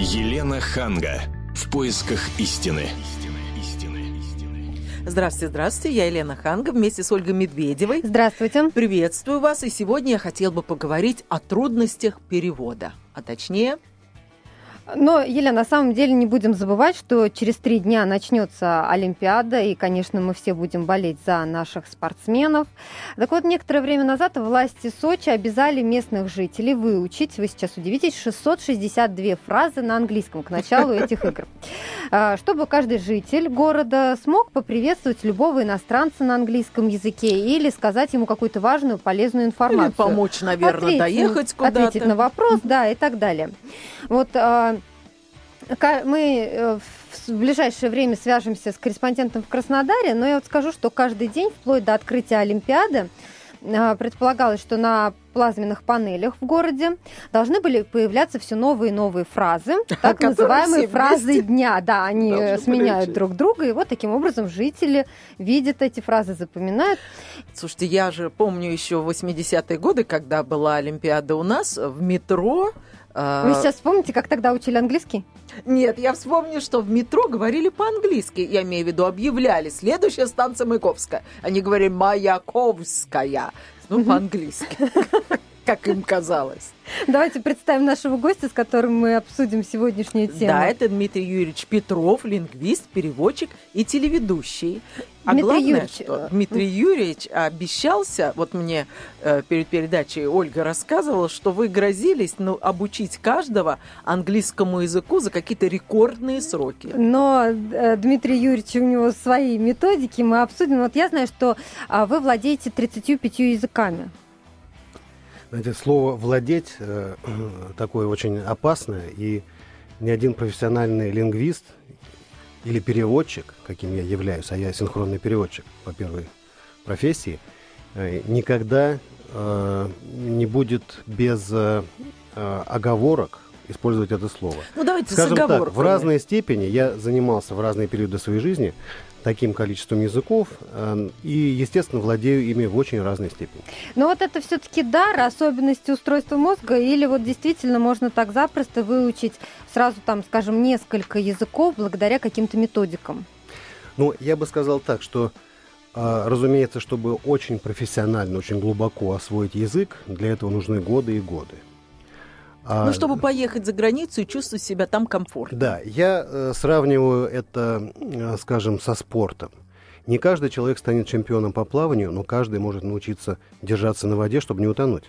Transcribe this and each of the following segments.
Елена Ханга. В поисках истины. Здравствуйте, здравствуйте. Я Елена Ханга вместе с Ольгой Медведевой. Здравствуйте. Приветствую вас. И сегодня я хотела бы поговорить о трудностях перевода. А точнее, но, Елена, на самом деле не будем забывать, что через три дня начнется Олимпиада, и, конечно, мы все будем болеть за наших спортсменов. Так вот, некоторое время назад власти Сочи обязали местных жителей выучить, вы сейчас удивитесь, 662 фразы на английском к началу этих игр. А, чтобы каждый житель города смог поприветствовать любого иностранца на английском языке или сказать ему какую-то важную, полезную информацию. Или помочь, наверное, ответить, доехать куда-то. Ответить на вопрос, да, и так далее. Вот а, мы э, в ближайшее время свяжемся с корреспондентом в Краснодаре, но я вот скажу, что каждый день, вплоть до открытия Олимпиады, э, предполагалось, что на плазменных панелях в городе должны были появляться все новые и новые фразы, так называемые фразы дня. Да, они сменяют друг друга, и вот таким образом жители видят эти фразы, запоминают. Слушайте, я же помню еще 80-е годы, когда была Олимпиада у нас, в метро а, Вы сейчас вспомните, как тогда учили английский? Нет, я вспомню, что в метро говорили по-английски. Я имею в виду, объявляли. Следующая станция Маяковская. Они говорили Маяковская. Ну, по-английски. Как им казалось. Давайте представим нашего гостя, с которым мы обсудим сегодняшнюю тему. Да, это Дмитрий Юрьевич Петров, лингвист, переводчик и телеведущий. А Дмитрий главное, Юрьевич... что э, Дмитрий Юрьевич обещался, вот мне э, перед передачей Ольга рассказывала, что вы грозились ну, обучить каждого английскому языку за какие-то рекордные сроки. Но э, Дмитрий Юрьевич, у него свои методики, мы обсудим. Вот я знаю, что э, вы владеете 35 языками. Знаете, слово «владеть» э, такое очень опасное, и ни один профессиональный лингвист или переводчик, каким я являюсь, а я синхронный переводчик по первой профессии, э, никогда э, не будет без э, э оговорок использовать это слово. Ну давайте Скажем так, в разной степени я занимался в разные периоды своей жизни таким количеством языков э, и, естественно, владею ими в очень разной степени. Но вот это все-таки дар, особенности устройства мозга, или вот действительно можно так запросто выучить сразу там, скажем, несколько языков благодаря каким-то методикам? Ну, я бы сказал так, что э, Разумеется, чтобы очень профессионально, очень глубоко освоить язык, для этого нужны годы и годы. А, ну, чтобы поехать за границу и чувствовать себя там комфортно. Да, я э, сравниваю это, э, скажем, со спортом. Не каждый человек станет чемпионом по плаванию, но каждый может научиться держаться на воде, чтобы не утонуть.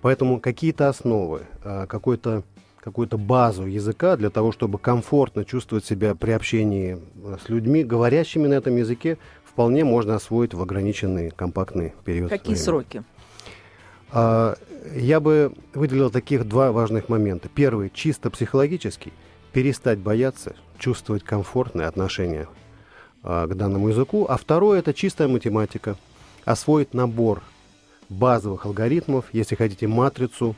Поэтому какие-то основы, э, какой-то какую-то базу языка для того, чтобы комфортно чувствовать себя при общении с людьми, говорящими на этом языке, вполне можно освоить в ограниченный компактный период. Какие времени. сроки? А, я бы выделил таких два важных момента. Первый, чисто психологический, перестать бояться, чувствовать комфортное отношение а, к данному языку. А второе, это чистая математика, освоить набор базовых алгоритмов, если хотите, матрицу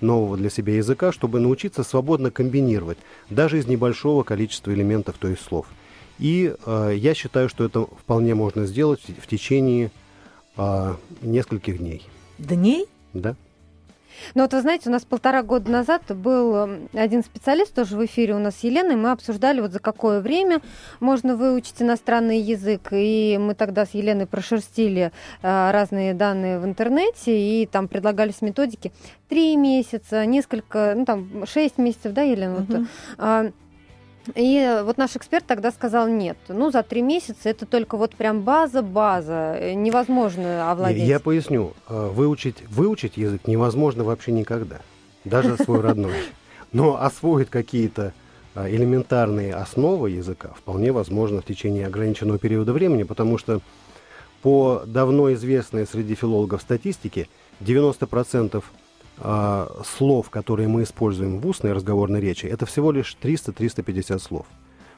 нового для себя языка, чтобы научиться свободно комбинировать, даже из небольшого количества элементов, то есть слов. И э, я считаю, что это вполне можно сделать в течение э, нескольких дней. Дней? Да. Ну вот вы знаете, у нас полтора года назад был эм, один специалист тоже в эфире у нас с Еленой, мы обсуждали вот за какое время можно выучить иностранный язык, и мы тогда с Еленой прошерстили э, разные данные в интернете, и там предлагались методики три месяца, несколько, ну там шесть месяцев, да, Елена? Uh-huh. Вот, и вот наш эксперт тогда сказал, нет, ну за три месяца это только вот прям база-база, э, невозможно овладеть. Я поясню, э, выучить, выучить язык невозможно вообще никогда, даже свой родной. Но освоить какие-то э, элементарные основы языка вполне возможно в течение ограниченного периода времени, потому что по давно известной среди филологов статистике 90% а, слов, которые мы используем в устной разговорной речи, это всего лишь 300-350 слов.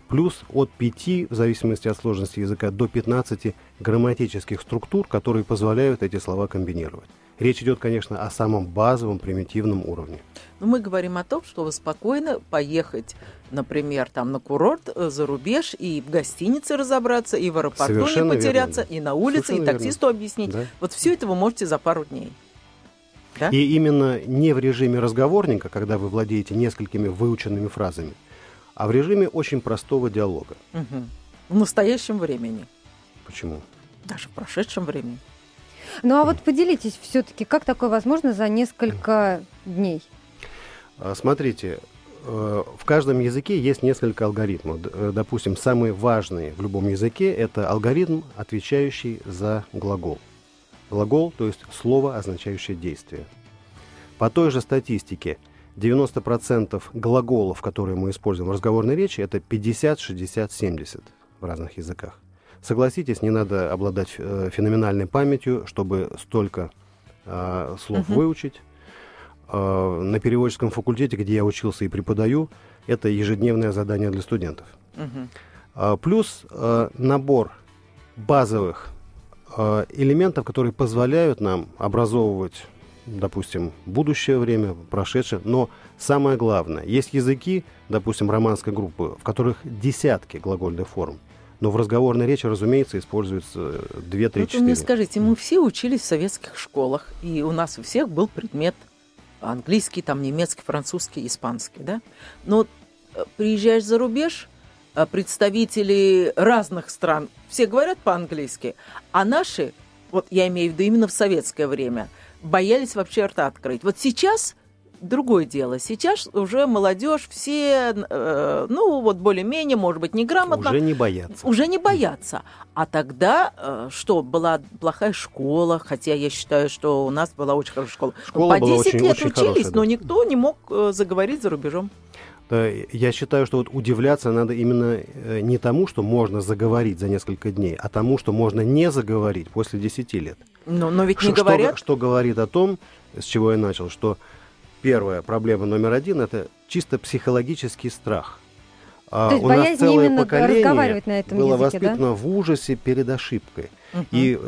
Плюс от 5, в зависимости от сложности языка, до 15 грамматических структур, которые позволяют эти слова комбинировать. Речь идет, конечно, о самом базовом, примитивном уровне. Но мы говорим о том, что вы спокойно поехать, например, там на курорт э, за рубеж и в гостинице разобраться, и в аэропорту Совершенно не потеряться, верно. и на улице, Совершенно и таксисту верно. объяснить. Да. Вот все это вы можете за пару дней. Да? И именно не в режиме разговорника, когда вы владеете несколькими выученными фразами, а в режиме очень простого диалога. Мгм. В настоящем времени, Почему? даже в прошедшем времени. Ну а вот поделитесь все-таки, как такое возможно за несколько дней? А, Смотрите, э, в каждом языке есть несколько алгоритмов. Э, Допустим, самый важный в любом языке это алгоритм, отвечающий за глагол. Глагол, то есть слово, означающее действие. По той же статистике, 90% глаголов, которые мы используем в разговорной речи, это 50, 60, 70 в разных языках. Согласитесь, не надо обладать э, феноменальной памятью, чтобы столько э, слов Мгм. выучить. Э, на переводческом факультете, где я учился и преподаю, это ежедневное задание для студентов. Мгм. А, Плюс э, набор базовых э, элементов, которые позволяют нам образовывать, допустим, будущее время, прошедшее. Но самое главное, есть языки, допустим, романской группы, в которых десятки глагольных форм. Но в разговорной речи, разумеется, используется 2, 3, Вот вы мне 4. скажите, мы все учились в советских школах, и у нас у всех был предмет английский, там немецкий, французский, испанский, да? Но э, приезжаешь за рубеж, э, представители разных стран, все говорят по-английски, а наши, вот я имею в виду именно в советское время, боялись вообще рта открыть. Вот сейчас другое дело. Сейчас уже молодежь все, э, ну вот более-менее, может быть, неграмотно, Уже не боятся. уже не боятся. А тогда э, что, была плохая школа, хотя я считаю, что у нас была очень хорошая школа. Школа По была 10 очень- лет очень учились, хорошая, но да. никто не мог э, заговорить за рубежом. Да, Я считаю, что вот удивляться надо именно э, не тому, что можно заговорить за несколько дней, а тому, что можно не заговорить после 10 лет. Но, но ведь не что, говорят. что говорит о том, с чего я начал, что первая проблема номер один это чисто психологический страх. А То есть у нас целое именно поколение разговаривать на этом было языке, да? воспитано в ужасе перед ошибкой. Мгм. И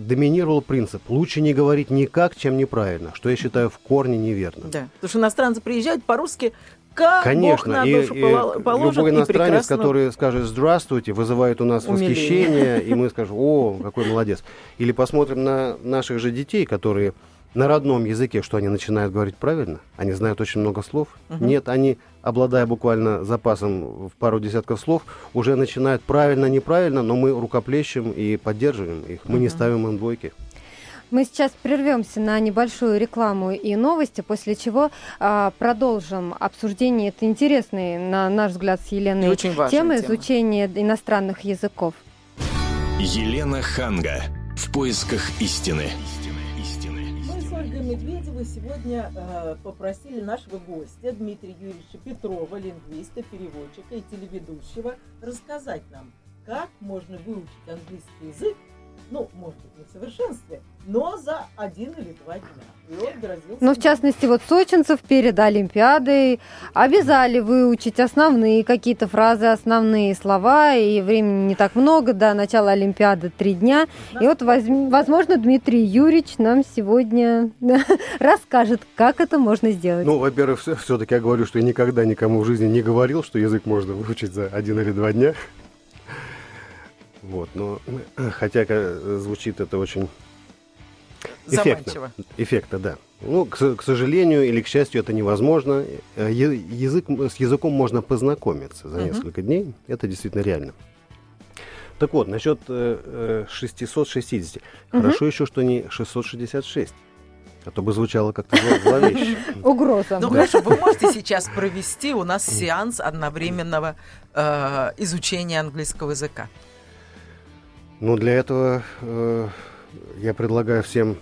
доминировал принцип лучше не говорить никак, чем неправильно, что я считаю в корне неверно. Да. Потому что иностранцы приезжают по-русски, как Бог Конечно, на и, душу и положит, любой иностранец, который скажет «здравствуйте», вызывает у нас Умиление. восхищение, и мы скажем «О, какой молодец». Или посмотрим на наших же детей, которые на родном языке, что они начинают говорить правильно, они знают очень много слов. Мгм. Нет, они, обладая буквально запасом в пару десятков слов, уже начинают правильно, неправильно, но мы рукоплещем и поддерживаем их. Мы не Мгм. ставим им двойки. Мы сейчас прервемся на небольшую рекламу и новости, после чего а, продолжим обсуждение этой интересной, на наш взгляд, с И Еленой очень темы тема. изучения иностранных языков. Елена Ханга. В поисках истины. Мы с Ольгой Медведевой сегодня э, попросили нашего гостя Дмитрия Юрьевича Петрова, лингвиста, переводчика и телеведущего, рассказать нам, как можно выучить английский язык, ну, может быть, не в совершенстве, но за один или два дня. И он грозился... Ну, в частности, вот сочинцев перед Олимпиадой обязали выучить основные какие-то фразы, основные слова, и времени не так много, до начала Олимпиады три дня. И вот, возм- возможно, Дмитрий Юрьевич нам сегодня расскажет, как это можно сделать. Ну, во-первых, все-таки я говорю, что я никогда никому в жизни не говорил, что язык можно выучить за один или два дня. Вот, но э, хотя э, звучит это очень эффектно. Заманчиво. Эффектно, да. Ну, к, к сожалению или к счастью, это невозможно. Э, Язык, с языком можно познакомиться за несколько дней. Это действительно реально. Так вот, насчет э, э, 660. Мгм. Хорошо еще, что не 666. А то бы звучало как-то зло- зловеще. Угроза. Ну хорошо, вы можете сейчас провести у нас сеанс одновременного э, изучения английского языка. Ну, для этого э, я предлагаю всем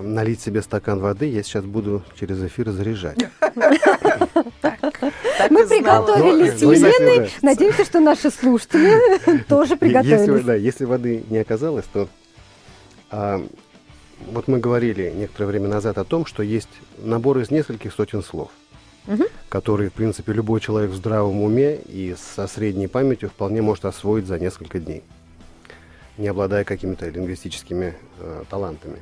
налить себе стакан воды. Я сейчас буду через эфир заряжать. Мы приготовились Ну, с ну, Еленой. да. Надеемся, что наши слушатели тоже приготовились. если воды не оказалось, то а, вот мы говорили некоторое время назад о том, что есть набор из нескольких сотен слов, Мгм. которые, в принципе, любой человек в здравом уме и со средней памятью вполне может освоить за несколько дней, не обладая какими-то лингвистическими э, талантами.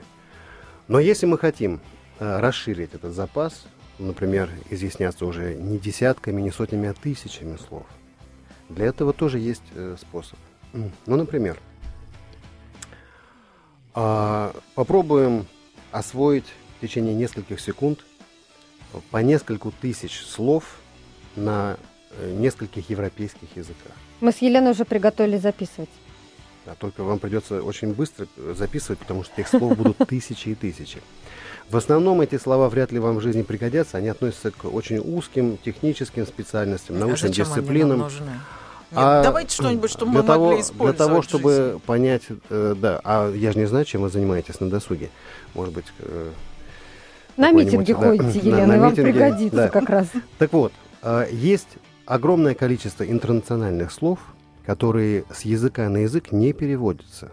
Но если мы хотим э, расширить этот запас, например, изъясняться уже не десятками, не сотнями, а тысячами слов, для этого тоже есть э, способ. Ну, например, а, попробуем освоить течение нескольких секунд по нескольку тысяч слов на э, нескольких европейских языках. Мы с Еленой уже приготовили записывать. Да, только вам придется очень быстро э, записывать, потому что этих слов будут тысячи и тысячи. В основном эти слова вряд ли вам в жизни пригодятся. Они относятся к очень узким техническим специальностям, научным а зачем дисциплинам. Они нам нужны? Нет, А давайте что-нибудь, что для мы того, могли использовать. Для того, чтобы жизни. понять, э, да, а я же не знаю, чем вы занимаетесь на досуге. Может быть, э, На митинге да. ходите, На- Елена, на и вам митинге, пригодится да. как раз. Так вот, э, есть огромное количество интернациональных слов, которые с языка на язык не переводятся.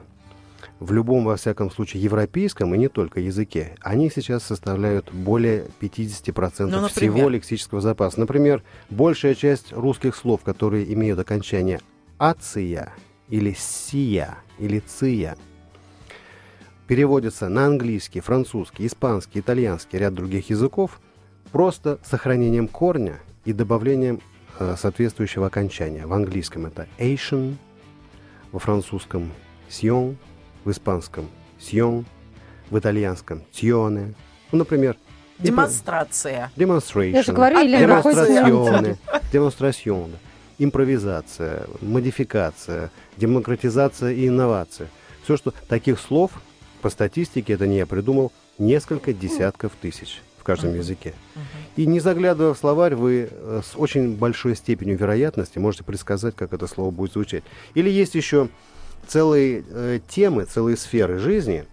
В любом, во всяком случае, европейском и не только языке, они сейчас составляют более 50% Ну, например? всего лексического запаса. Например, большая часть русских слов, которые имеют окончание «ация» или «сия» или «ция», переводятся на английский, французский, испанский, итальянский, ряд других языков просто сохранением корня и добавлением соответствующего окончания. В английском это Asian, во французском «сион», в испанском «сион», в итальянском «тионе». Ну, например, про- Демонстрация. demonstration, Я же говорю, Елена ходит на демонстрационе, митинги. демонстрацион, импровизация, модификация, демократизация и инновация. Все, что таких слов, по статистике, это не я придумал, несколько десятков тысяч каждом языке. И не заглядывая в словарь, вы э, с очень большой степенью вероятности можете предсказать, как это слово будет звучать. Или есть еще целые э, темы, целые сферы жизни.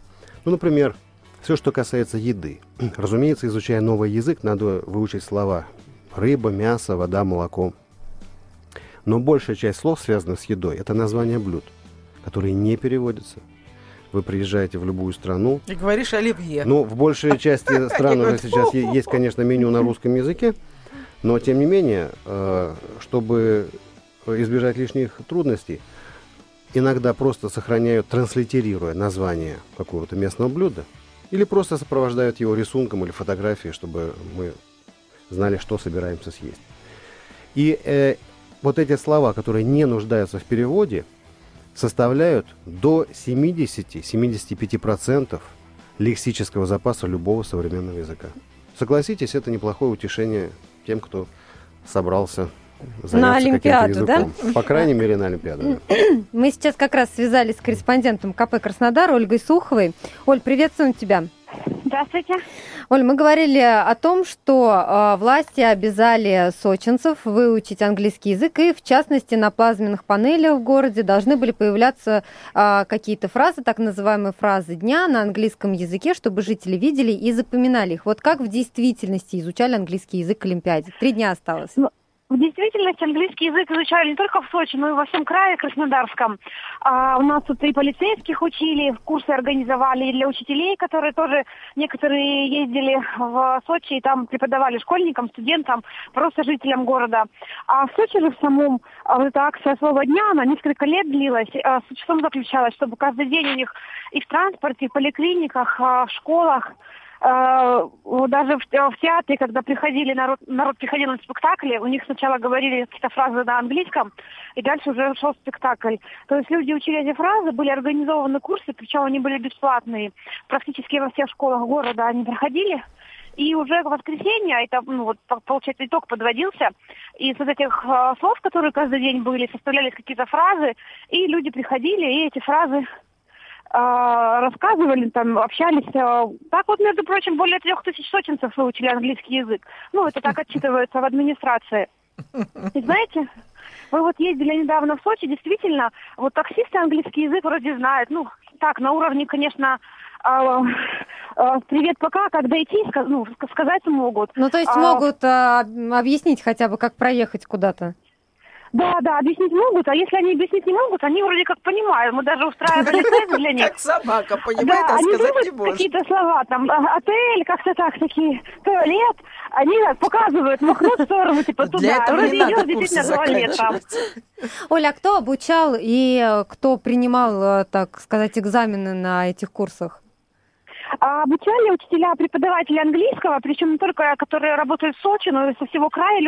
Ну, например, все, что касается еды. Разумеется, изучая новый язык, надо выучить слова рыба, мясо, вода, молоко. Но большая часть слов, связанных с едой, это названия блюд, которые не переводятся. Вы приезжаете в любую страну, И говоришь оливье. ну, в большей части стран уже сейчас есть, конечно, меню на русском языке, но, тем не менее, э, чтобы избежать лишних трудностей, иногда просто сохраняют, транслитерируя название какого-то местного блюда, или просто сопровождают его рисунком или фотографией, чтобы мы знали, что собираемся съесть. И э, вот эти слова, которые не нуждаются в переводе, составляют до 70-75% лексического запаса любого современного языка. Согласитесь, это неплохое утешение тем, кто собрался каким-то Олимпиаду, да? По крайней мере, на Олимпиаду. да. Мы сейчас как раз связались с корреспондентом КП Краснодар Ольгой Суховой. Оль, приветствуем тебя. Здравствуйте. Оль, мы говорили о том, что э, власти обязали сочинцев выучить английский язык, и в частности на плазменных панелях в городе должны были появляться э, какие-то фразы, так называемые фразы дня на английском языке, чтобы жители видели и запоминали их. Вот как в действительности изучали английский язык к Олимпиаде? Три дня осталось. В действительности английский язык изучали не только в Сочи, но и во всем крае Краснодарском. А, у нас тут и полицейских учили, курсы организовали и для учителей, которые тоже некоторые ездили в Сочи и там преподавали школьникам, студентам, просто жителям города. А в Сочи же в самом а, вот эта акция «Слово дня», она несколько лет длилась. А, суть в том заключалась, чтобы каждый день у них и в транспорте, и в поликлиниках, а, в школах даже в, в театре, когда приходили народ, народ приходил на спектакли, у них сначала говорили какие-то фразы на английском, и дальше уже шел спектакль. То есть люди учили эти фразы, были организованы курсы, причем они были бесплатные. Практически во всех школах города они проходили. И уже в воскресенье, это, ну, вот, по- получается, итог подводился, и из этих э, слов, которые каждый день были, составлялись какие-то фразы, и люди приходили, и эти фразы а, рассказывали, там, общались. а, Так вот, между прочим, более трех тысяч сочинцев выучили английский язык. Ну, это так отчитывается в администрации. И знаете, мы вот ездили недавно в Сочи, действительно, вот таксисты английский язык вроде знают. Ну, так, на уровне, конечно, а, а, привет, пока, как дойти, ска- ну, ска- сказать могут. Ну, то есть А- могут а, объяснить хотя бы, как проехать куда-то. Да, да, объяснить могут, а если они объяснить не могут, они вроде как понимают. Мы даже устраивали тесты для них. Как собака, понимает, а они сказать не знают может. какие-то слова, там, а, отель, как-то так, такие, туалет, они так показывают, махнут в сторону, типа, туда. Для этого Вроде идешь, курсы действительно, туалет там. Оля, а кто обучал и э, кто принимал, э, так сказать, экзамены на этих курсах? А обучали учителя, преподаватели английского, причем не только которые работают в Сочи, но и со всего края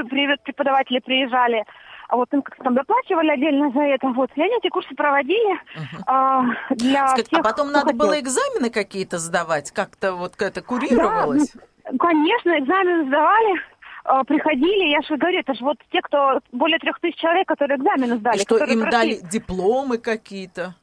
преподаватели приезжали. А вот им как-то там доплачивали отдельно за это. Вот. И они эти курсы проводили а, для Скажите, тех, а потом надо хотел. было экзамены какие-то сдавать? Как-то вот это курировалось? Конечно, экзамен сдавали, а, приходили, я же говорю, это же вот те, кто более трех тысяч человек, которые экзамены И сдали. что, которые им прошли. дали дипломы какие-то?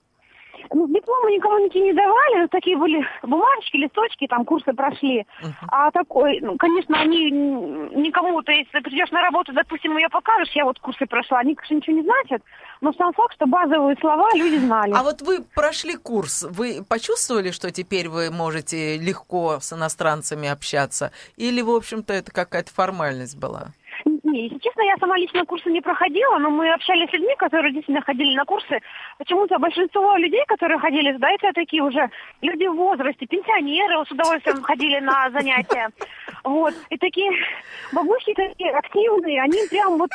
Ну, дипломы никому ничего не давали, такие были бумажечки, листочки, там курсы прошли. Мгм. А такой, ну, конечно, они никому, то есть ты придешь на работу, допустим, ее покажешь, я вот курсы прошла, они, конечно, ничего не значат, но сам факт, что базовые слова люди знали. А вот вы прошли курс, вы почувствовали, что теперь вы можете легко с иностранцами общаться? Или, в общем-то, это какая-то формальность была? Не, если честно, я сама лично курсы не проходила, но мы общались с людьми, которые действительно ходили на курсы. Почему-то большинство людей, которые ходили сюда, это такие уже люди в возрасте, пенсионеры с удовольствием ходили на занятия. Вот. И такие бабушки такие активные, они прям вот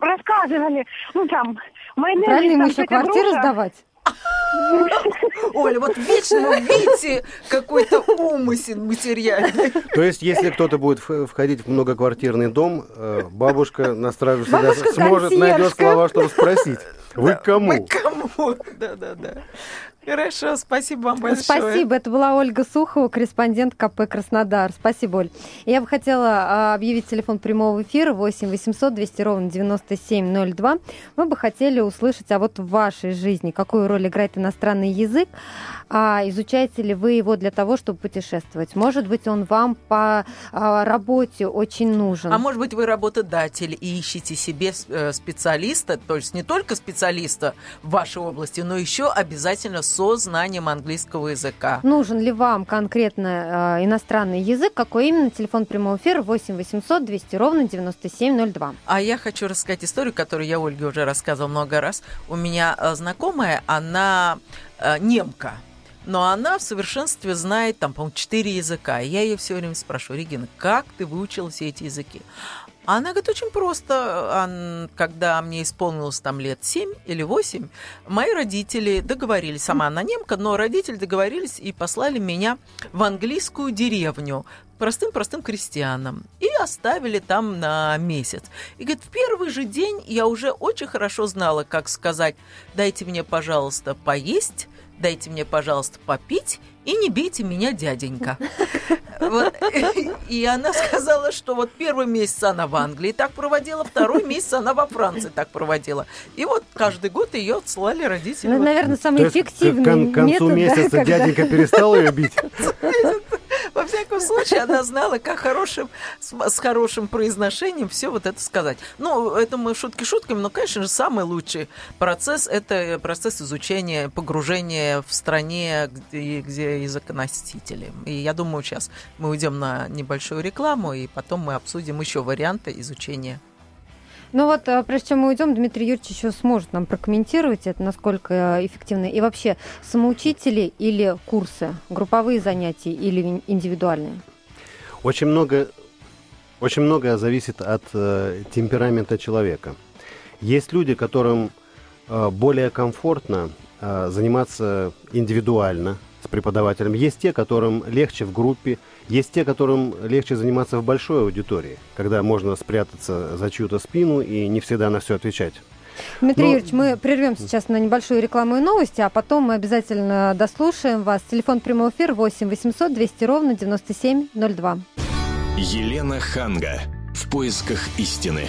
рассказывали, ну там, майонез, Правильно там, еще тетя квартиру Груша. сдавать? Оля, вот вечно вы видите какой-то умысел материальный. То есть, если кто-то будет входить в многоквартирный дом, э, бабушка себя, Бабушка сможет, найдет слова, чтобы спросить. Вы к кому? Вы кому? Да-да-да. Хорошо, спасибо вам большое. Спасибо. Это была Ольга Сухова, корреспондент КП Краснодар. Спасибо, Оль. Я бы хотела а, объявить телефон прямого эфира 8 800 200 ровно 9702. Мы бы хотели услышать, а вот в вашей жизни какую роль играет иностранный язык? А изучаете ли вы его для того, чтобы путешествовать? Может быть, он вам по а, работе очень нужен? А может быть, вы работодатель и ищете себе э, специалиста, то есть не только специалиста в вашей области, но еще обязательно со знанием английского языка. Нужен ли вам конкретно э, иностранный язык? Какой именно? Телефон прямого эфира 8 800 200 ровно 9702. А я хочу рассказать историю, которую я Ольге уже рассказывала много раз. У меня э, знакомая, она э, немка. Но она в совершенстве знает, там, по-моему, четыре языка. И я ее все время спрашиваю, Регина, как ты выучила все эти языки? Она говорит, очень просто. Когда мне исполнилось там лет 7 или 8, мои родители договорились, сама она немка, но родители договорились и послали меня в английскую деревню простым-простым крестьянам и оставили там на месяц. И говорит, в первый же день я уже очень хорошо знала, как сказать, дайте мне, пожалуйста, поесть, дайте мне, пожалуйста, попить, и не бейте меня, дяденька. Вот. И она сказала, что вот первый месяц она в Англии так проводила, второй месяц она во Франции так проводила. И вот каждый год ее отсылали родители. Ну, Вот наверное, самый к эффективный концу метод, да, месяца когда- дяденька перестал ее бить. Во всяком случае, она знала, как хорошим, с, с хорошим произношением все вот это сказать. Ну, это мы шутки шутками, но, конечно же, самый лучший процесс – это процесс изучения, погружения в стране, где, где языконосители. И я думаю, сейчас мы уйдем на небольшую рекламу, и потом мы обсудим еще варианты изучения. Ну вот, а, прежде чем мы уйдем, Дмитрий Юрьевич еще сможет нам прокомментировать это, насколько э, эффективно. И вообще, самоучители или курсы, групповые занятия или ин- индивидуальные? Очень много, очень многое зависит от э, темперамента человека. Есть люди, которым э, более комфортно э, заниматься индивидуально с преподавателем. Есть те, которым легче в группе. Есть те, которым легче заниматься в большой аудитории, когда можно спрятаться за чью-то спину и не всегда на все отвечать. Дмитрий Ну, Юрьевич, мы прервем сейчас на небольшую рекламу и новости, а потом мы обязательно дослушаем вас. Телефон прямого эфира 8 800 200 ровно 9702. Елена Ханга. В поисках истины.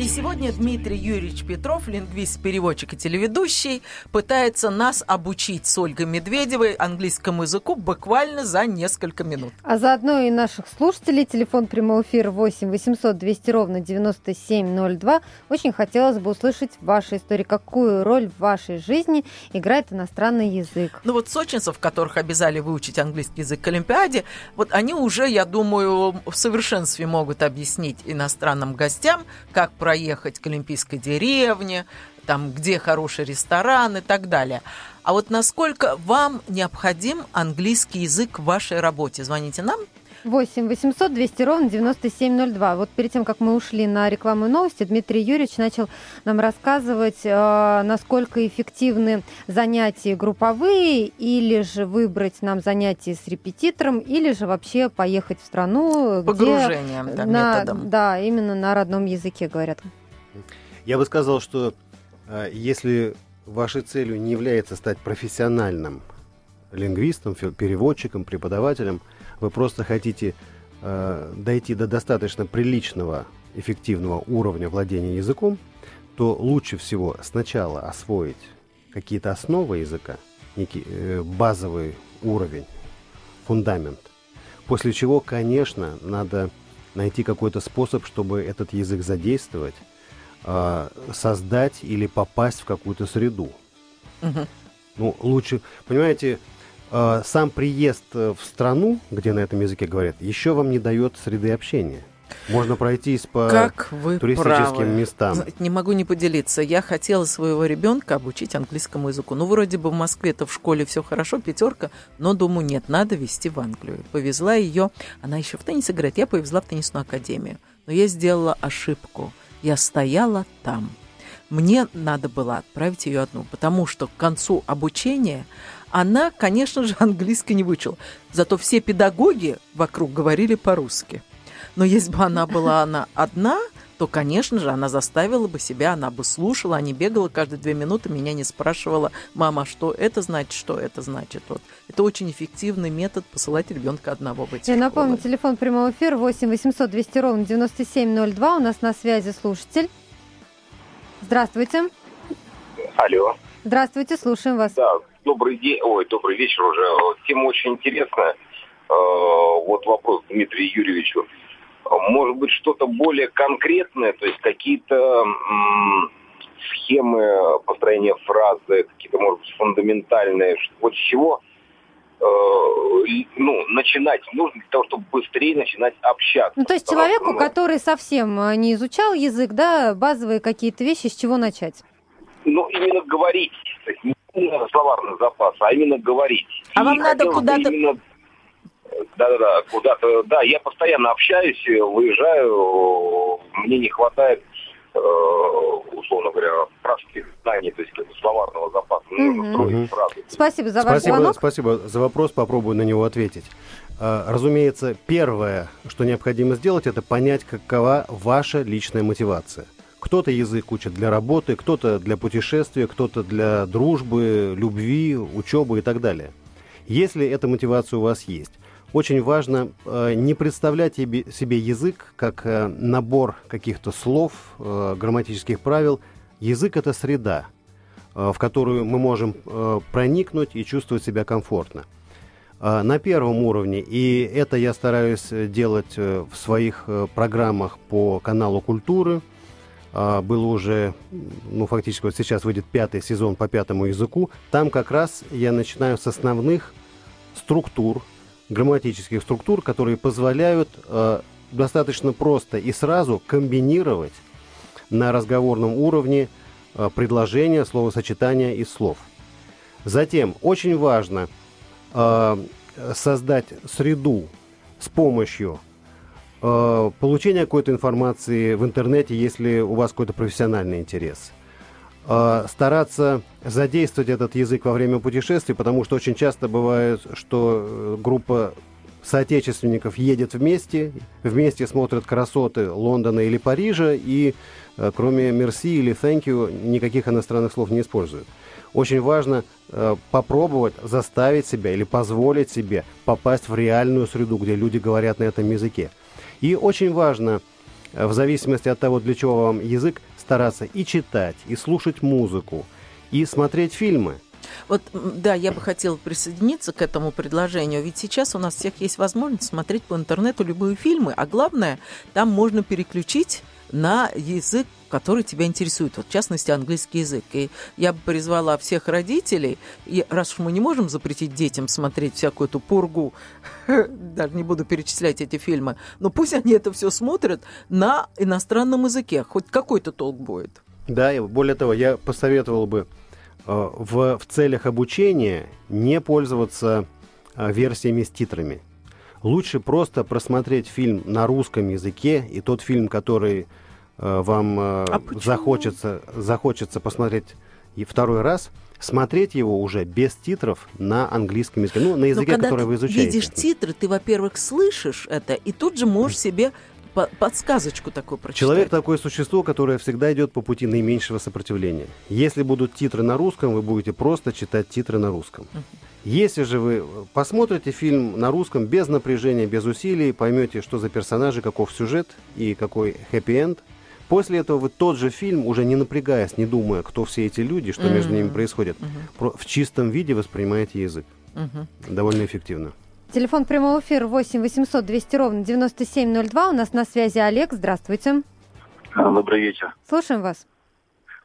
И сегодня Дмитрий Юрьевич Петров, лингвист, переводчик и телеведущий, пытается нас обучить с Ольгой Медведевой английскому языку буквально за несколько минут. А заодно и наших слушателей. Телефон прямого эфира 8 800 200 ровно 9702. Очень хотелось бы услышать ваши истории. Какую роль в вашей жизни играет иностранный язык? Ну вот сочинцев, которых обязали выучить английский язык к Олимпиаде, вот они уже, я думаю, в совершенстве могут объяснить иностранным гостям, как проехать к Олимпийской деревне, там, где хороший ресторан и так далее. А вот насколько вам необходим английский язык в вашей работе? Звоните нам 8 800 200 ровно 9702. Вот перед тем, как мы ушли на рекламу и новости, Дмитрий Юрьевич начал нам рассказывать, э, насколько эффективны занятия групповые, или же выбрать нам занятия с репетитором, или же вообще поехать в страну, где погружением, да, на, методом. да, именно на родном языке говорят. Я бы сказал, что э, если вашей целью не является стать профессиональным лингвистом, переводчиком, преподавателем, вы просто хотите э, дойти до достаточно приличного, эффективного уровня владения языком, то лучше всего сначала освоить какие-то основы языка, некий э, базовый уровень, фундамент. После чего, конечно, надо найти какой-то способ, чтобы этот язык задействовать, э, создать или попасть в какую-то среду. Мгм. Ну, лучше, понимаете, сам приезд э, в страну, где на этом языке говорят, еще вам не дает среды общения. Можно пройтись по Как вы туристическим правы. местам. Не могу не поделиться. Я хотела своего ребенка обучить английскому языку. Ну, вроде бы в Москве-то в школе все хорошо, пятерка, но думаю, нет, надо везти в Англию. Повезла ее, она еще в теннис играет, я повезла в теннисную академию. Но я сделала ошибку. Я стояла там. Мне надо было отправить ее одну, потому что к концу обучения она, конечно же, английский не выучила. Зато все педагоги вокруг говорили по-русски. Но если бы она была она одна, то, конечно же, она заставила бы себя, она бы слушала, а не бегала каждые две минуты, меня не спрашивала, мама, что это значит, что это значит. Вот. Это очень эффективный метод посылать ребенка одного в эти Я напомню, школы. телефон прямого эфира 8 800 200 ровно 9702. У нас на связи слушатель. Здравствуйте. Алло. Здравствуйте, слушаем вас. Да, добрый день, ой, добрый вечер уже. Э, Тема очень интересная. Э, Вот вопрос Дмитрию Юрьевичу. Может быть, что-то более конкретное, то есть какие-то схемы построения фразы, какие-то, может быть, фундаментальные, вот с чего э, ну, начинать нужно для того, чтобы быстрее начинать общаться. Ну, то есть человеку, ну, который совсем не изучал язык, да, базовые какие-то вещи, с чего начать? Ну, именно говорить. То есть не словарный запас, а именно говорить. А вам И надо хотелось бы куда-то- именно- Да-да-да, куда-то... Да, я постоянно общаюсь, э, выезжаю, э, мне не хватает, э, условно говоря, практических знаний, то есть как бы словарного запаса. Мне нужно строить фразы. Спасибо за ваш Спасибо, звонок. спасибо за вопрос, попробую на него ответить. А, Разумеется, первое, что необходимо сделать, это понять, какова ваша личная мотивация. Кто-то язык учит для работы, кто-то для путешествия, кто-то для дружбы, любви, учебы и так далее. Если эта мотивация у вас есть, очень важно э, не представлять себе язык как э, набор каких-то слов, э, грамматических правил. Язык это среда, э, в которую мы можем э, проникнуть и чувствовать себя комфортно. Э, На первом уровне, и это я стараюсь э, делать э, в своих э, программах по каналу культуры, а, было уже, ну, фактически вот сейчас выйдет пятый сезон по пятому языку. Там как раз я начинаю с основных структур, грамматических структур, которые позволяют э, достаточно просто и сразу комбинировать на разговорном уровне э, предложения, словосочетания из слов. Затем очень важно э, создать среду с помощью э, получения какой-то информации в интернете, если у вас какой-то профессиональный интерес. Э, стараться задействовать этот язык во время путешествий, потому что очень часто бывает, что э, группа соотечественников едет вместе, вместе смотрят красоты Лондона или Парижа, и э, кроме «мерси» или «thank you» никаких иностранных слов не используют. Очень важно попробовать заставить себя или позволить себе попасть в реальную среду, где люди говорят на этом языке. И очень важно, э, в зависимости от того, для чего вам язык, стараться и читать, и слушать музыку, и смотреть фильмы. Вот, да, я бы хотела присоединиться к этому предложению, ведь сейчас у нас всех есть возможность смотреть по интернету любые фильмы, а главное, там можно переключить на язык, который тебя интересует, вот, в частности, английский язык. И я бы призвала всех родителей, и раз уж мы не можем запретить детям смотреть всякую эту пургу, даже не буду перечислять эти фильмы, но пусть они это все смотрят на иностранном языке, хоть какой-то толк будет. Да, и более того, я посоветовал бы э, в, в целях обучения не пользоваться э, версиями с титрами. Лучше просто просмотреть фильм на русском языке, и тот фильм, который э, вам э, А захочется, захочется посмотреть и второй раз, смотреть его уже без титров на английском языке, ну, на Но языке, когда который ты вы изучаете. видишь титры, ты, во-первых, слышишь это, и тут же можешь себе по- подсказочку такую прочитать. Человек такое существо, которое всегда идет по пути наименьшего сопротивления. Если будут титры на русском, вы будете просто читать титры на русском. Если же вы посмотрите фильм на русском без напряжения, без усилий, поймете, что за персонажи, каков сюжет и какой хэппи-энд, после этого вы тот же фильм, уже не напрягаясь, не думая, кто все эти люди, что между ними происходит, про- в чистом виде воспринимаете язык. Мгм. Довольно эффективно. Телефон прямого эфира 8 800 200 ровно 9702. У нас на связи Олег. Здравствуйте. А, Добрый вечер. Слушаем вас.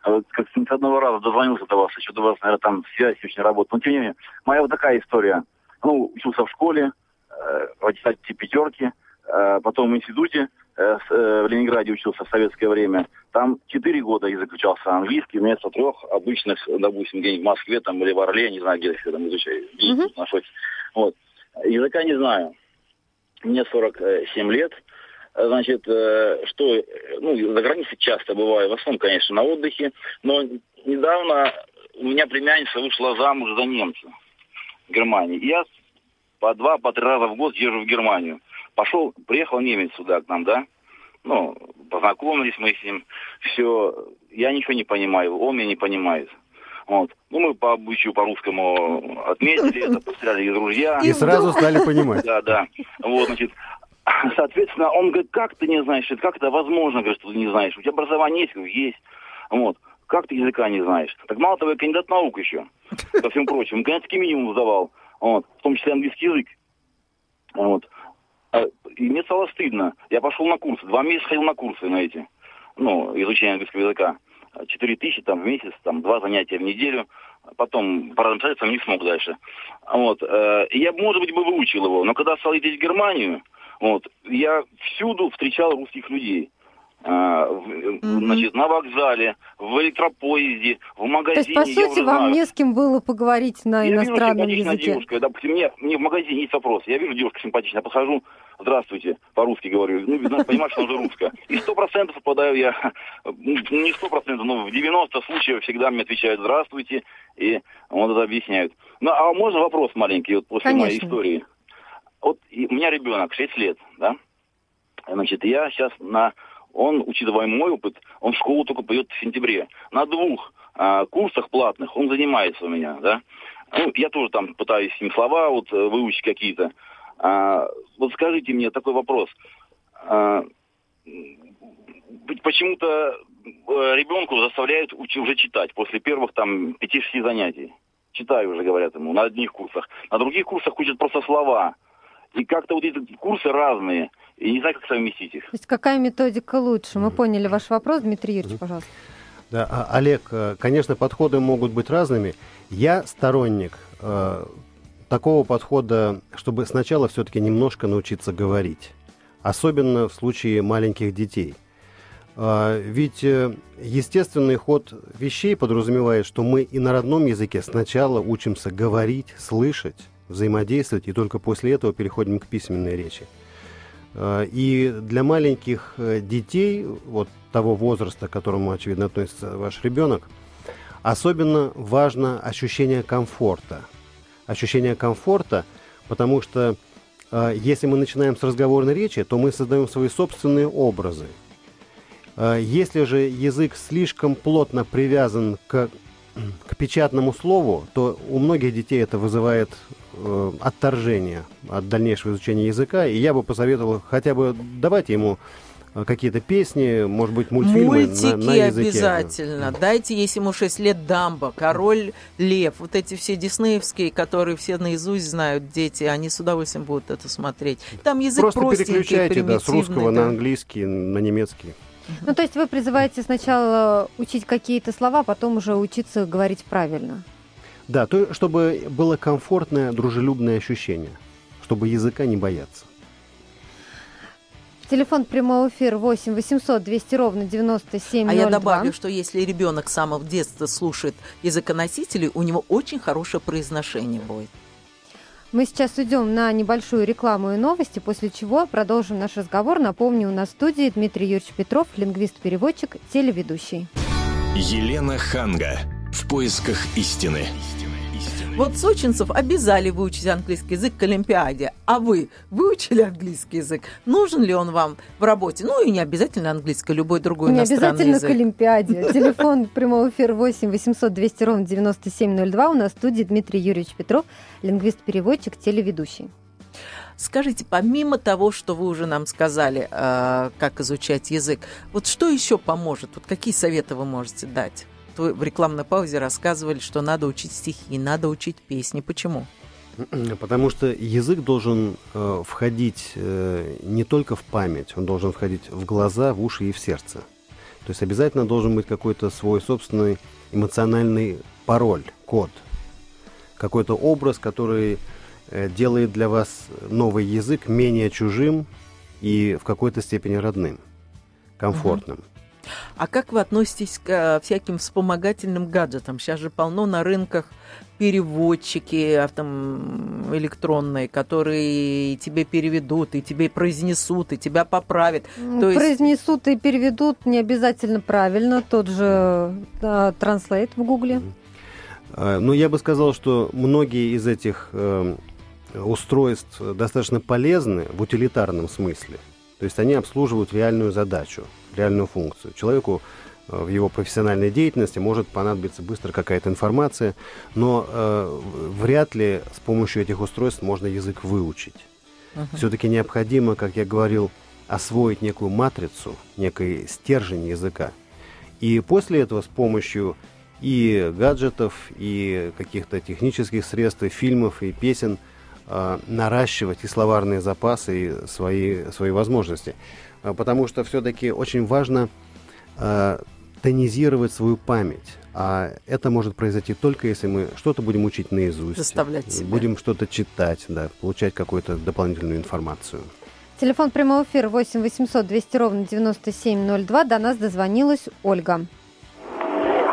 А как с одного раза дозвонился до вас, еще до вас, наверное, там связь очень работает. Но тем не менее, моя вот такая история. Ну, учился в школе, э, в аттестате пятерки, э, потом в институте э, с- э, в Ленинграде учился в советское время. Там четыре года язык изучался английский, вместо трех обычных, допустим, где-нибудь в Москве там, или в Орле, не знаю, где я там изучаю, где находится. Вот. Языка не знаю. Мне 47 лет. Значит, э, что, ну, за границей часто бываю, в основном, конечно, на отдыхе, но недавно у меня племянница вышла замуж за немца в Германии. И я по два, по три раза в год езжу в Германию. Пошел, приехал немец сюда к нам, да, ну, познакомились мы с ним, все, я ничего не понимаю, он меня не понимает. Вот. Ну, мы по обычаю, по-русскому отметили это, постреляли друзья. И сразу стали понимать. Да, да. Вот, значит, соответственно, он говорит, как ты не знаешь, как это возможно, говорит, что ты не знаешь, у тебя образование есть, говорю, есть. Вот. Как ты языка не знаешь? Так мало того, я кандидат наук еще, ко всем прочим. Кандидатский минимум сдавал, вот, в том числе английский язык. Вот. А, И мне стало стыдно. Я пошел на курсы, два месяца ходил на курсы на эти, ну, изучение английского языка. Четыре тысячи там в месяц, там два занятия в неделю. Потом по разным обстоятельствам не смог дальше. Вот. э, я, может быть, бы выучил его, но когда стал ездить в Германию, вот, я всюду встречал русских людей. А, Мгм. Значит, на вокзале, в электропоезде, в То магазине. есть, по я сути, вам знаю. не с кем было поговорить на Я вижу иностранном симпатичная языке. девушка. Допустим, мне, мне в магазине есть вопрос. Я вижу девушку симпатичная, подхожу, здравствуйте, по-русски говорю. Ну, понимаешь, что она уже русская. И сто процентов попадаю я, не сто процентов, но в 90 случаев всегда мне отвечают здравствуйте, и вот это объясняют. Ну, а можно вопрос маленький вот после моей Конечно. истории? Вот у меня ребенок 6 лет, да? Значит, я сейчас на... Он, учитывая мой опыт, он в школу только пойдет в сентябре. На двух а, курсах платных он занимается у меня, да? Ну, я тоже там пытаюсь с ним слова вот э, выучить какие-то. А, вот скажите мне такой вопрос. А, почему-то э, ребенку заставляют уже читать после первых там пяти-шести занятий. Читаю уже, говорят ему, на одних курсах. На других курсах учат просто слова. И как-то вот эти курсы разные. И не знаю, как совместить их. То есть какая методика лучше? Мы поняли ваш вопрос. Дмитрий Юрьевич, пожалуйста. Да, а, Олег, э, конечно, подходы могут быть разными. Я сторонник э, такого подхода, чтобы сначала все-таки немножко научиться говорить. Особенно в случае маленьких детей. А, Ведь э, естественный ход вещей подразумевает, что мы и на родном языке сначала учимся говорить, слышать, взаимодействовать, и только после этого переходим к письменной речи. Э, И для маленьких э, детей, вот того возраста, к которому, очевидно, относится ваш ребенок, особенно важно ощущение комфорта. Ощущение комфорта, потому что э, если мы начинаем с разговорной речи, то мы создаем свои собственные образы. Если же язык слишком плотно привязан к, к печатному слову, то у многих детей это вызывает э, отторжение от дальнейшего изучения языка. И я бы посоветовал хотя бы давайте ему э, какие-то песни, может быть, мультфильмы Мультики на, на языке. обязательно. Дайте, если ему 6 лет, Дамбо, Король Лев. Вот эти все диснеевские, которые все наизусть знают дети, они с удовольствием будут это смотреть. Там язык Просто простенький, переключайте да, с русского да. на английский, на немецкий. Ну, то есть вы призываете сначала учить какие-то слова, потом уже учиться говорить правильно. Да, то, чтобы было комфортное, дружелюбное ощущение, чтобы языка не бояться. Телефон прямого эфира 8 800 200 ровно 9702. А я добавлю, что если ребенок с самого детства слушает языконосителей, у него очень хорошее произношение будет. Мы сейчас уйдем на небольшую рекламу и новости, после чего продолжим наш разговор. Напомню, у нас в студии Дмитрий Юрьевич Петров, лингвист-переводчик, телеведущий. Елена Ханга. В поисках истины. Вот сочинцев обязали выучить английский язык к Олимпиаде. А вы выучили английский язык? Нужен ли он вам в работе? Ну и не обязательно английский, любой другой Не иностранный обязательно язык. к Олимпиаде. Телефон прямого эфира 8 800 200 ровно 9702. У нас в студии Дмитрий Юрьевич Петров, лингвист-переводчик, телеведущий. Скажите, помимо того, что вы уже нам сказали, э, как изучать язык, вот что еще поможет? Вот какие советы вы можете дать? Вы в рекламной паузе рассказывали, что надо учить стихи, надо учить песни. Почему? Потому что язык должен э, входить э, не только в память, он должен входить в глаза, в уши и в сердце. То есть обязательно должен быть какой-то свой собственный эмоциональный пароль, код. Какой-то образ, который э, делает для вас новый язык менее чужим и в какой-то степени родным, комфортным. А как вы относитесь к э, всяким вспомогательным гаджетам? Сейчас же полно на рынках переводчики а, там, электронные, которые тебе переведут, и тебе произнесут, и тебя поправят. То есть- Произнесут и переведут не обязательно правильно. Тот же да, Translate в Гугле. Э, Но я бы сказал, что многие из этих э, устройств достаточно полезны в утилитарном смысле. То есть они обслуживают реальную задачу, реальную функцию. Человеку э, в его профессиональной деятельности может понадобиться быстро какая-то информация, но э, вряд ли с помощью этих устройств можно язык выучить. Все-таки необходимо, как я говорил, освоить некую матрицу, некий стержень языка. И после этого с помощью и гаджетов, и каких-то технических средств, и фильмов, и песен э, наращивать и словарные запасы, и свои, свои возможности. А, Потому что все-таки очень важно э, тонизировать свою память. А это может произойти только если мы что-то будем учить наизусть. Заставлять себя. Будем что-то читать, да, получать какую-то дополнительную информацию. Телефон прямого эфира 8 800 200 ровно 9702. До нас дозвонилась Ольга.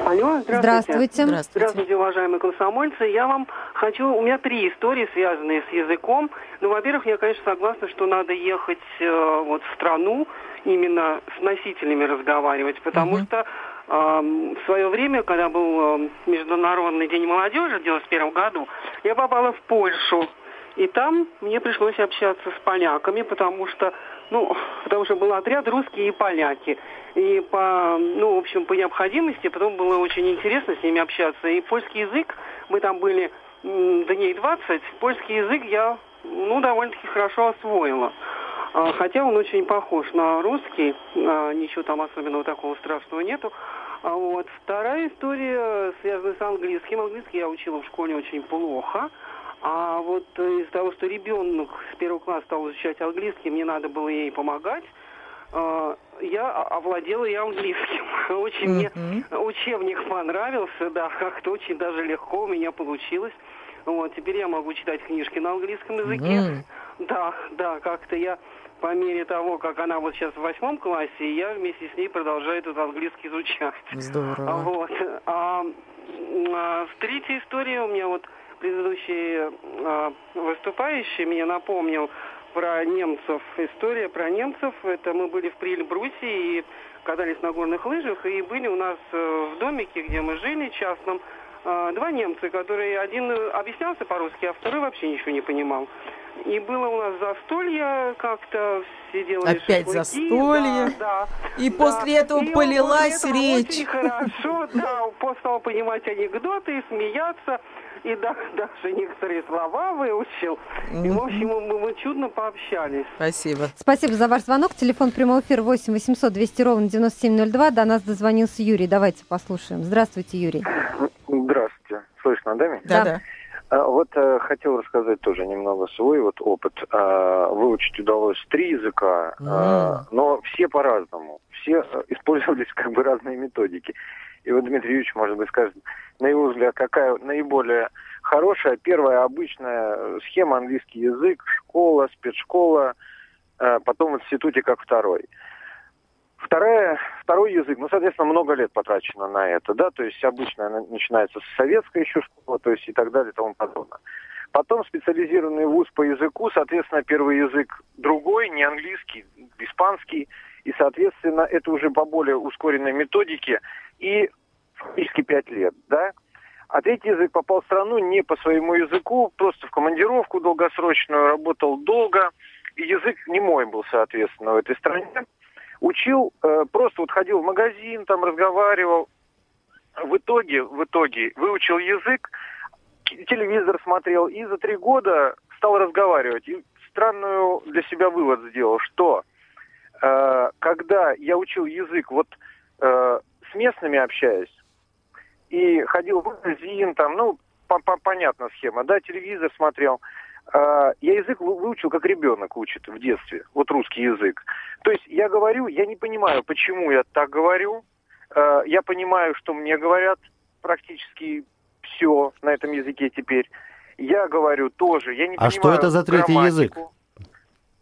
Алло, здравствуйте. Здравствуйте. Здравствуйте. Здравствуйте, уважаемые комсомольцы. Я вам хочу... У меня три истории, связанные с языком. Ну, во-первых, я, конечно, согласна, что надо ехать э, вот в страну, именно с носителями разговаривать, потому Мгм. что в свое время, когда был Международный день молодежи в 91 году, я попала в Польшу. И там мне пришлось общаться с поляками, потому что, ну, потому что был отряд русские и поляки. И по, ну, в общем, по необходимости, потом было очень интересно с ними общаться. И польский язык, мы там были м, дней 20, польский язык я, ну, довольно-таки хорошо освоила. А, Хотя он очень похож на русский, а, ничего там особенного такого страшного нету. А вот вторая история связана с английским. Английский я учила в школе очень плохо. А вот из-за того, что ребенок с первого класса стал изучать английский, мне надо было ей помогать. А, Я овладела и английским. Очень мне Мгм. учебник понравился, да, как-то очень даже легко у меня получилось. Вот, теперь я могу читать книжки на английском языке. М. Да, да, как-то я по мере того, как она вот сейчас в восьмом классе, я вместе с ней продолжаю этот английский изучать. Здорово. Вот. А, а, в третьей истории у меня вот предыдущий а, выступающий мне напомнил про немцев. История про немцев. Это мы были в Прильбрусе и катались на горных лыжах. И были у нас э, в домике, где мы жили, частном, а, два немца, которые один э, объяснялся по-русски, а второй вообще ничего не понимал. И было у нас застолье как-то, все делали Опять шашлыки, застолье. Да, да. И Да. после этого И полилась после этого речь. Очень хорошо, да, он стал понимать анекдоты и смеяться, и да, даже некоторые слова выучил. И, в общем, мы, мы чудно пообщались. Спасибо. Спасибо за ваш звонок. Телефон прямого эфира 8 800 200 ровно 9702. До нас дозвонился Юрий. Давайте послушаем. Здравствуйте, Юрий. Здравствуйте. Слышно, да, меня? Да, Да. А, Вот э, хотел рассказать тоже немного свой вот опыт. А, выучить удалось три языка, а, но все по-разному. Все э, использовались как бы разные методики. И вот Дмитрий Юрьевич, может быть, скажет, на его взгляд, какая наиболее хорошая, первая обычная схема английский язык, школа, спецшкола, э, потом в институте как второй. Вторая, второй язык, ну, соответственно, много лет потрачено на это, да, то есть обычно начинается с советской еще школы, то есть и так далее и тому подобное. Потом специализированный вуз по языку, соответственно, первый язык другой, не английский, испанский, и, соответственно, это уже по более ускоренной методике, и фактически пять лет, да. А третий язык попал в страну не по своему языку, просто в командировку долгосрочную, работал долго. И язык не мой был, соответственно, в этой стране. Учил, э, просто вот ходил в магазин, там разговаривал. В итоге, в итоге выучил язык, телевизор смотрел и за три года стал разговаривать. И странную для себя вывод сделал, что э, когда я учил язык, вот э, с местными общаясь, и ходил в магазин, там, ну, по -по понятна схема, да, телевизор смотрел, э, я язык выучил, как ребенок учит в детстве, вот русский язык. То есть я говорю, я не понимаю, почему я так говорю, э, я понимаю, что мне говорят практически все на этом языке теперь. Я говорю тоже, я не а понимаю что это за третий язык?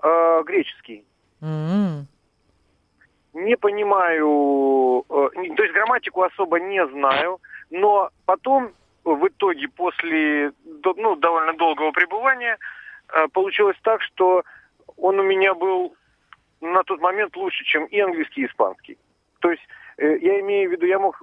Э, греческий. М. Не понимаю, э, то есть грамматику особо не знаю, но потом, в итоге, после ну, довольно долгого пребывания, э, получилось так, что он у меня был на тот момент лучше, чем и английский, и испанский. То есть э, я имею в виду, я мог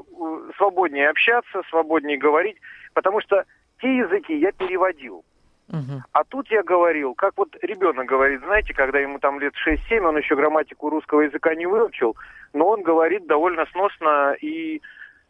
свободнее общаться, свободнее говорить, потому что те языки я переводил. Мгм. А тут я говорил, как вот ребенок говорит, знаете, когда ему там лет 6-7, он еще грамматику русского языка не выучил, но он говорит довольно сносно и,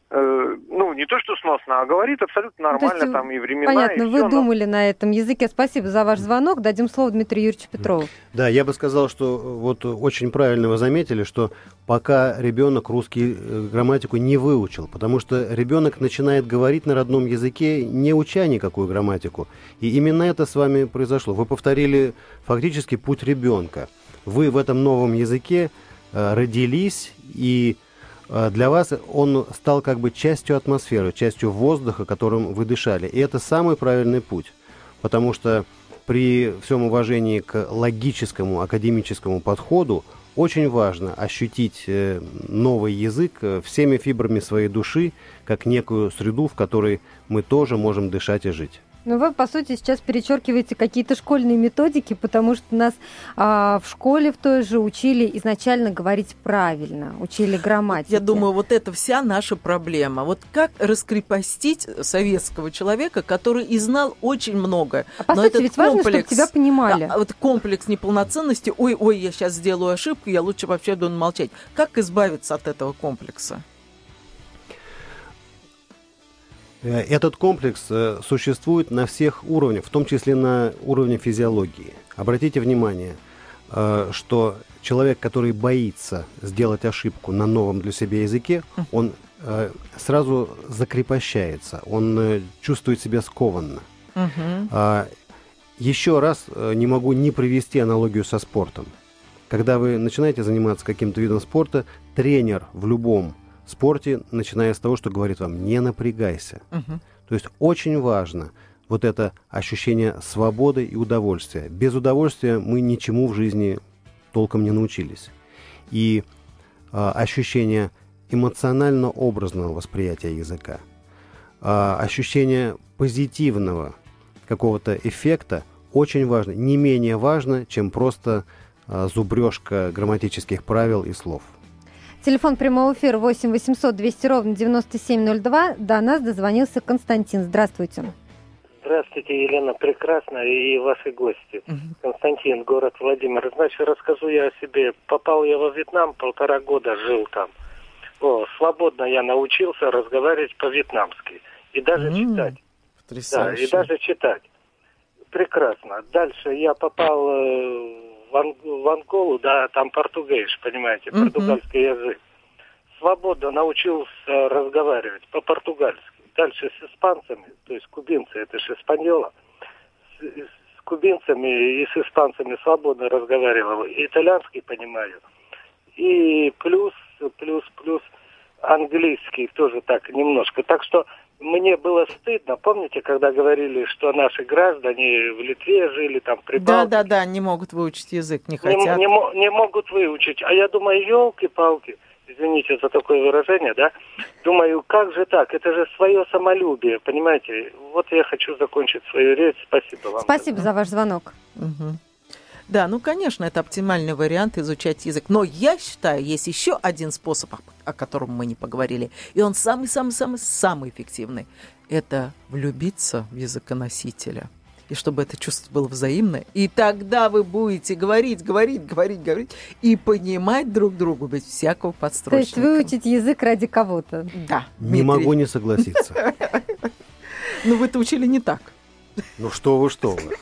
ну, не то что сносно, а говорит абсолютно Ну, нормально, есть, там и времена, Понятно, и вы всё, но- думали на этом языке. Спасибо за ваш звонок. Дадим слово Дмитрию Юрьевичу Петрову. Да, я бы сказал, что э, вот э, очень правильно вы заметили, что пока ребенок русский э, грамматику не выучил, потому что ребенок начинает говорить на родном языке, не уча никакую грамматику. И именно это с вами произошло. Вы повторили фактически путь ребенка. Вы в этом новом языке э, родились, и э, для вас он стал как бы частью атмосферы, частью воздуха, которым вы дышали. И это самый правильный путь. Потому что при всем уважении к логическому, академическому подходу очень важно ощутить э, новый язык э, всеми фибрами своей души, как некую среду, в которой мы тоже можем дышать и жить. Ну, вы, по сути, сейчас перечеркиваете какие-то школьные методики, потому что нас а, в школе в той же учили изначально говорить правильно, учили грамматике. Я думаю, вот это вся наша проблема. Вот как раскрепостить советского человека, который и знал очень много. А по Но сути, этот ведь важно, чтобы комплекс- тебя понимали. Да, а вот комплекс неполноценности, ой-ой, я сейчас сделаю ошибку, я лучше вообще буду молчать. Как избавиться от этого комплекса? Этот комплекс э, существует на всех уровнях, в том числе на уровне физиологии. Обратите внимание, э, что человек, который боится сделать ошибку на новом для себя языке, он э, сразу закрепощается, он э, чувствует себя скованно. А, Еще раз э, не могу не привести аналогию со спортом. Когда вы начинаете заниматься каким-то видом спорта, тренер в любом спорте, начиная с того, что говорит вам, не напрягайся. Мгм. То есть очень важно вот это ощущение свободы и удовольствия. Без удовольствия мы ничему в жизни толком не научились. И а, ощущение эмоционально-образного восприятия языка, а, ощущение позитивного какого-то эффекта очень важно, не менее важно, чем просто а, зубрежка грамматических правил и слов. Телефон прямого эфира 8 800 200 ровно 9702. До нас дозвонился Константин. Здравствуйте. Здравствуйте, Елена, прекрасно, и ваши гости. Мгм. Константин, город Владимир. Значит, расскажу я о себе. Попал я во Вьетнам, полтора года жил там. О, свободно я научился разговаривать по-вьетнамски. И даже М, читать. Да, Потрясающе. и даже читать. Прекрасно. Дальше я попал э, в, в Анголу, да, там португейш, понимаете, Мгм. португальский язык. Свободно научился разговаривать по-португальски. Дальше с испанцами, то есть кубинцы, это же испаньола. С, с кубинцами и с испанцами свободно разговаривал. И итальянский понимаю. И плюс, плюс, плюс английский тоже так немножко. Так что мне было стыдно. Помните, когда говорили, что наши граждане в Литве жили, там, при Да, да, да, не могут выучить язык, не не, хотят. не мо- не могут выучить. А я думаю, елки-палки, извините за такое выражение, да? Думаю, как же так? Это же свое самолюбие, понимаете? Вот я хочу закончить свою речь. Спасибо вам. Спасибо за ваш звонок. Мгм. Да, ну, конечно, это оптимальный вариант изучать язык. Но я считаю, есть еще один способ, о- котором мы не поговорили, и он самый-самый-самый-самый эффективный. Это влюбиться в языконосителя. И чтобы это чувство было взаимное. И тогда вы будете говорить, говорить, говорить, говорить и понимать друг другу без всякого То есть подстрочника. выучить язык ради кого-то. Да, Не Дмитрий. могу не согласиться. Ну, вы-то учили не так. Ну что вы, что вы.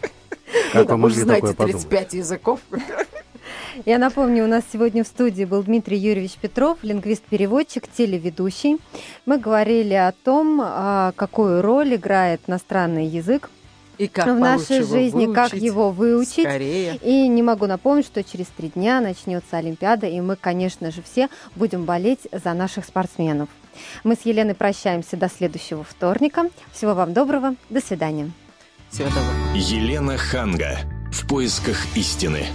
Как вы могли такое подумать? 35 языков. Я напомню, у нас сегодня в студии был Дмитрий Юрьевич Петров, лингвист-переводчик, телеведущий. Мы говорили о том, а, какую роль играет иностранный язык И как в нашей жизни, как выучить его выучить. Скорее. И не могу напомнить, что через три дня начнется Олимпиада, и мы, конечно же, все будем болеть за наших спортсменов. Мы с Еленой прощаемся до следующего вторника. Всего вам доброго. До свидания. Доброго. Елена Ханга. В поисках истины.